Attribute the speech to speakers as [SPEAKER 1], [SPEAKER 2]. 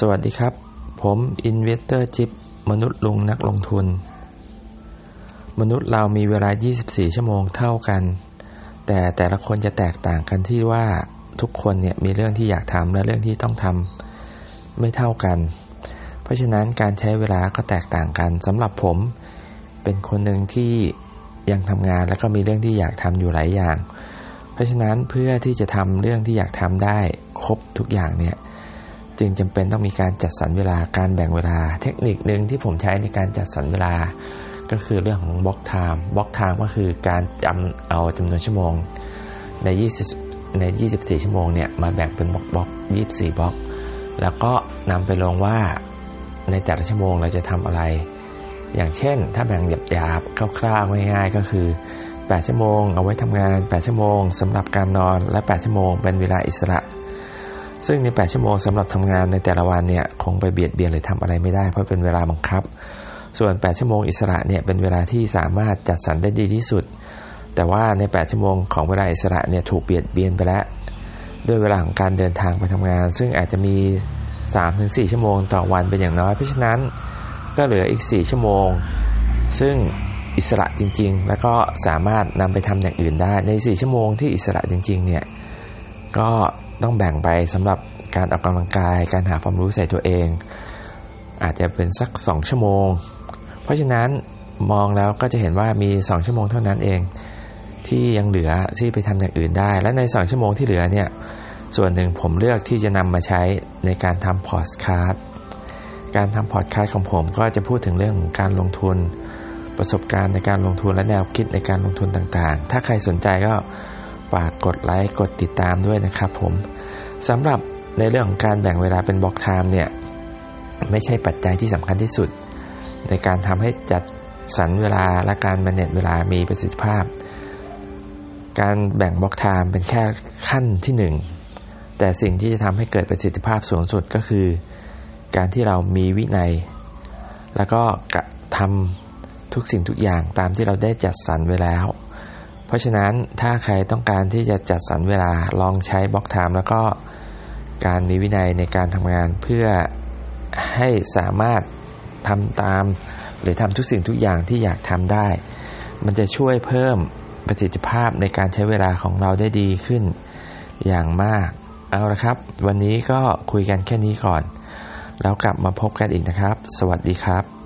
[SPEAKER 1] สวัสดีครับ ผม investor จิปมนุษย์ลุงนักลงทุน มนุษย์เรามีเวลา 24 ชั่วโมงเท่ากัน แต่แต่ละคนจะแตกต่างกันที่ว่าทุกคนเนี่ยมีเรื่องที่อยากทำและเรื่องที่ต้องทำไม่เท่ากัน เพราะฉะนั้นการใช้เวลาก็แตกต่างกันสำหรับผมเป็นคนหนึ่งที่ยังทำงานแล้วก็มีเรื่องที่อยากทำอยู่หลายอย่าง เพราะฉะนั้นเพื่อที่จะทำเรื่องที่อยากทำได้ครบทุกอย่างเนี่ย จึงจำเป็นต้องมีการจัดสรรเวลาการแบ่งเวลา เทคนิคหนึ่งที่ผมใช้ในการจัดสรรเวลา ก็คือเรื่องของ block time block time ก็คือการจำเอาจำนวนชั่วโมงใน 20 ใน 24 ชั่วโมงเนี่ยมาแบ่งเป็นบล็อกบล็อก24 บล็อก แล้วก็นำไปลงว่าในแต่ละชั่วโมงเราจะทำอะไร อย่างเช่น ถ้าแบ่งหยาบๆคร่าวๆง่ายๆก็คือ 8 ชั่วโมง เอาไว้ทำงาน 8 ชั่วโมงสำหรับการนอนและ 8 ชั่วโมง เป็นเวลาอิสระ ซึ่งใน 8 ชั่วโมงสำหรับทำงานในแต่ละวันเนี่ยคงไปเบียดเบียนหรือทำอะไรไม่ได้ เพราะเป็นเวลาบังคับ ส่วน 8 ชั่วโมงอิสระเนี่ยเป็นเวลาที่สามารถจัดสรรได้ดีที่สุด แต่ว่าใน 8 ชั่วโมงของเวลาอิสระเนี่ยถูกเบียดเบียนไปแล้ว ด้วยเวลาของการเดินทางไปทำงาน ซึ่งอาจจะมี 3-4 ชั่วโมงต่อวันเป็นอย่างน้อย เพราะฉะนั้นก็เหลืออีก 4 ชั่วโมง ซึ่งอิสระจริง ๆ แล้วก็สามารถนำไปทำอย่างอื่นได้ใน 4 ชั่วโมงที่อิสระจริง ๆ เนี่ย ก็ต้องแบ่งไปสำหรับการออกกำลังกาย การหาความรู้ใส่ตัวเอง อาจจะเป็นสัก 2 ชั่วโมง เพราะฉะนั้นมองแล้วก็จะเห็นว่ามี 2 ชั่วโมงเท่านั้นเอง ที่ยังเหลือที่ไปทำอย่างอื่นได้ และใน 2 ชั่วโมงที่เหลือเนี่ยส่วนหนึ่งผมเลือกที่จะนำมาใช้ในการทำพอดคาสต์การทำพอดคาสต์ของผมก็จะพูดถึงเรื่องของการลงทุน ประสบการณ์ในการลงทุนและแนวคิดในการลงทุนต่างๆ ถ้าใครสนใจก็ ฝากกดไลค์กดติดตามด้วยนะครับผมสำหรับในเรื่องของการแบ่งเวลาเป็น block time เนี่ยไม่ใช่ปัจจัยที่สำคัญที่สุด ในการทำให้จัดสรรเวลาและการ manage เวลามีประสิทธิภาพ การแบ่ง block time เป็นแค่ขั้นที่หนึ่งแต่สิ่งที่จะทำให้เกิดประสิทธิภาพสูงสุดก็คือ การที่เรามีวินัย แล้วก็กระทำทุกสิ่งทุกอย่างตามที่เราได้จัดสรรไว้แล้ว เพราะฉะนั้นถ้าใครต้องการที่จะจัดสรรเวลาลองใช้บล็อกไทม์แล้วก็การมีวินัยในการทำงานเพื่อให้สามารถทำตาม หรือทำทุกสิ่งทุกอย่างที่อยากทำได้ มันจะช่วยเพิ่มประสิทธิภาพในการใช้เวลาของเราได้ดีขึ้นอย่างมาก เอาละครับ วันนี้ก็คุยกันแค่นี้ก่อน แล้วกลับมาพบกันอีกนะครับ สวัสดีครับ